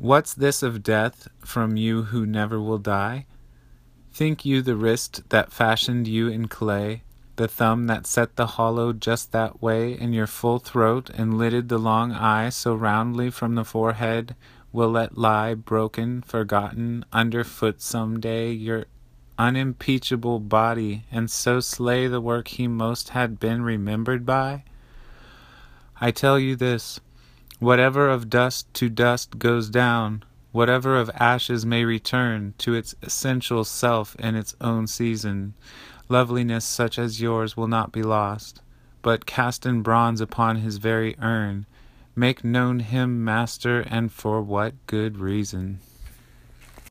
What's this of death from you who never will die? Think you the wrist that fashioned you in clay, the thumb that set the hollow just that way in your full throat and lidded the long eye so roundly from the forehead, will let lie broken, forgotten, under foot some day your unimpeachable body, and so slay the work he most had been remembered by? I tell you this whatever of dust to dust goes down, Whatever of ashes may return to its essential self in its own season, loveliness such as yours will not be lost, but cast in bronze upon his very urn, make known him master and for what good reason.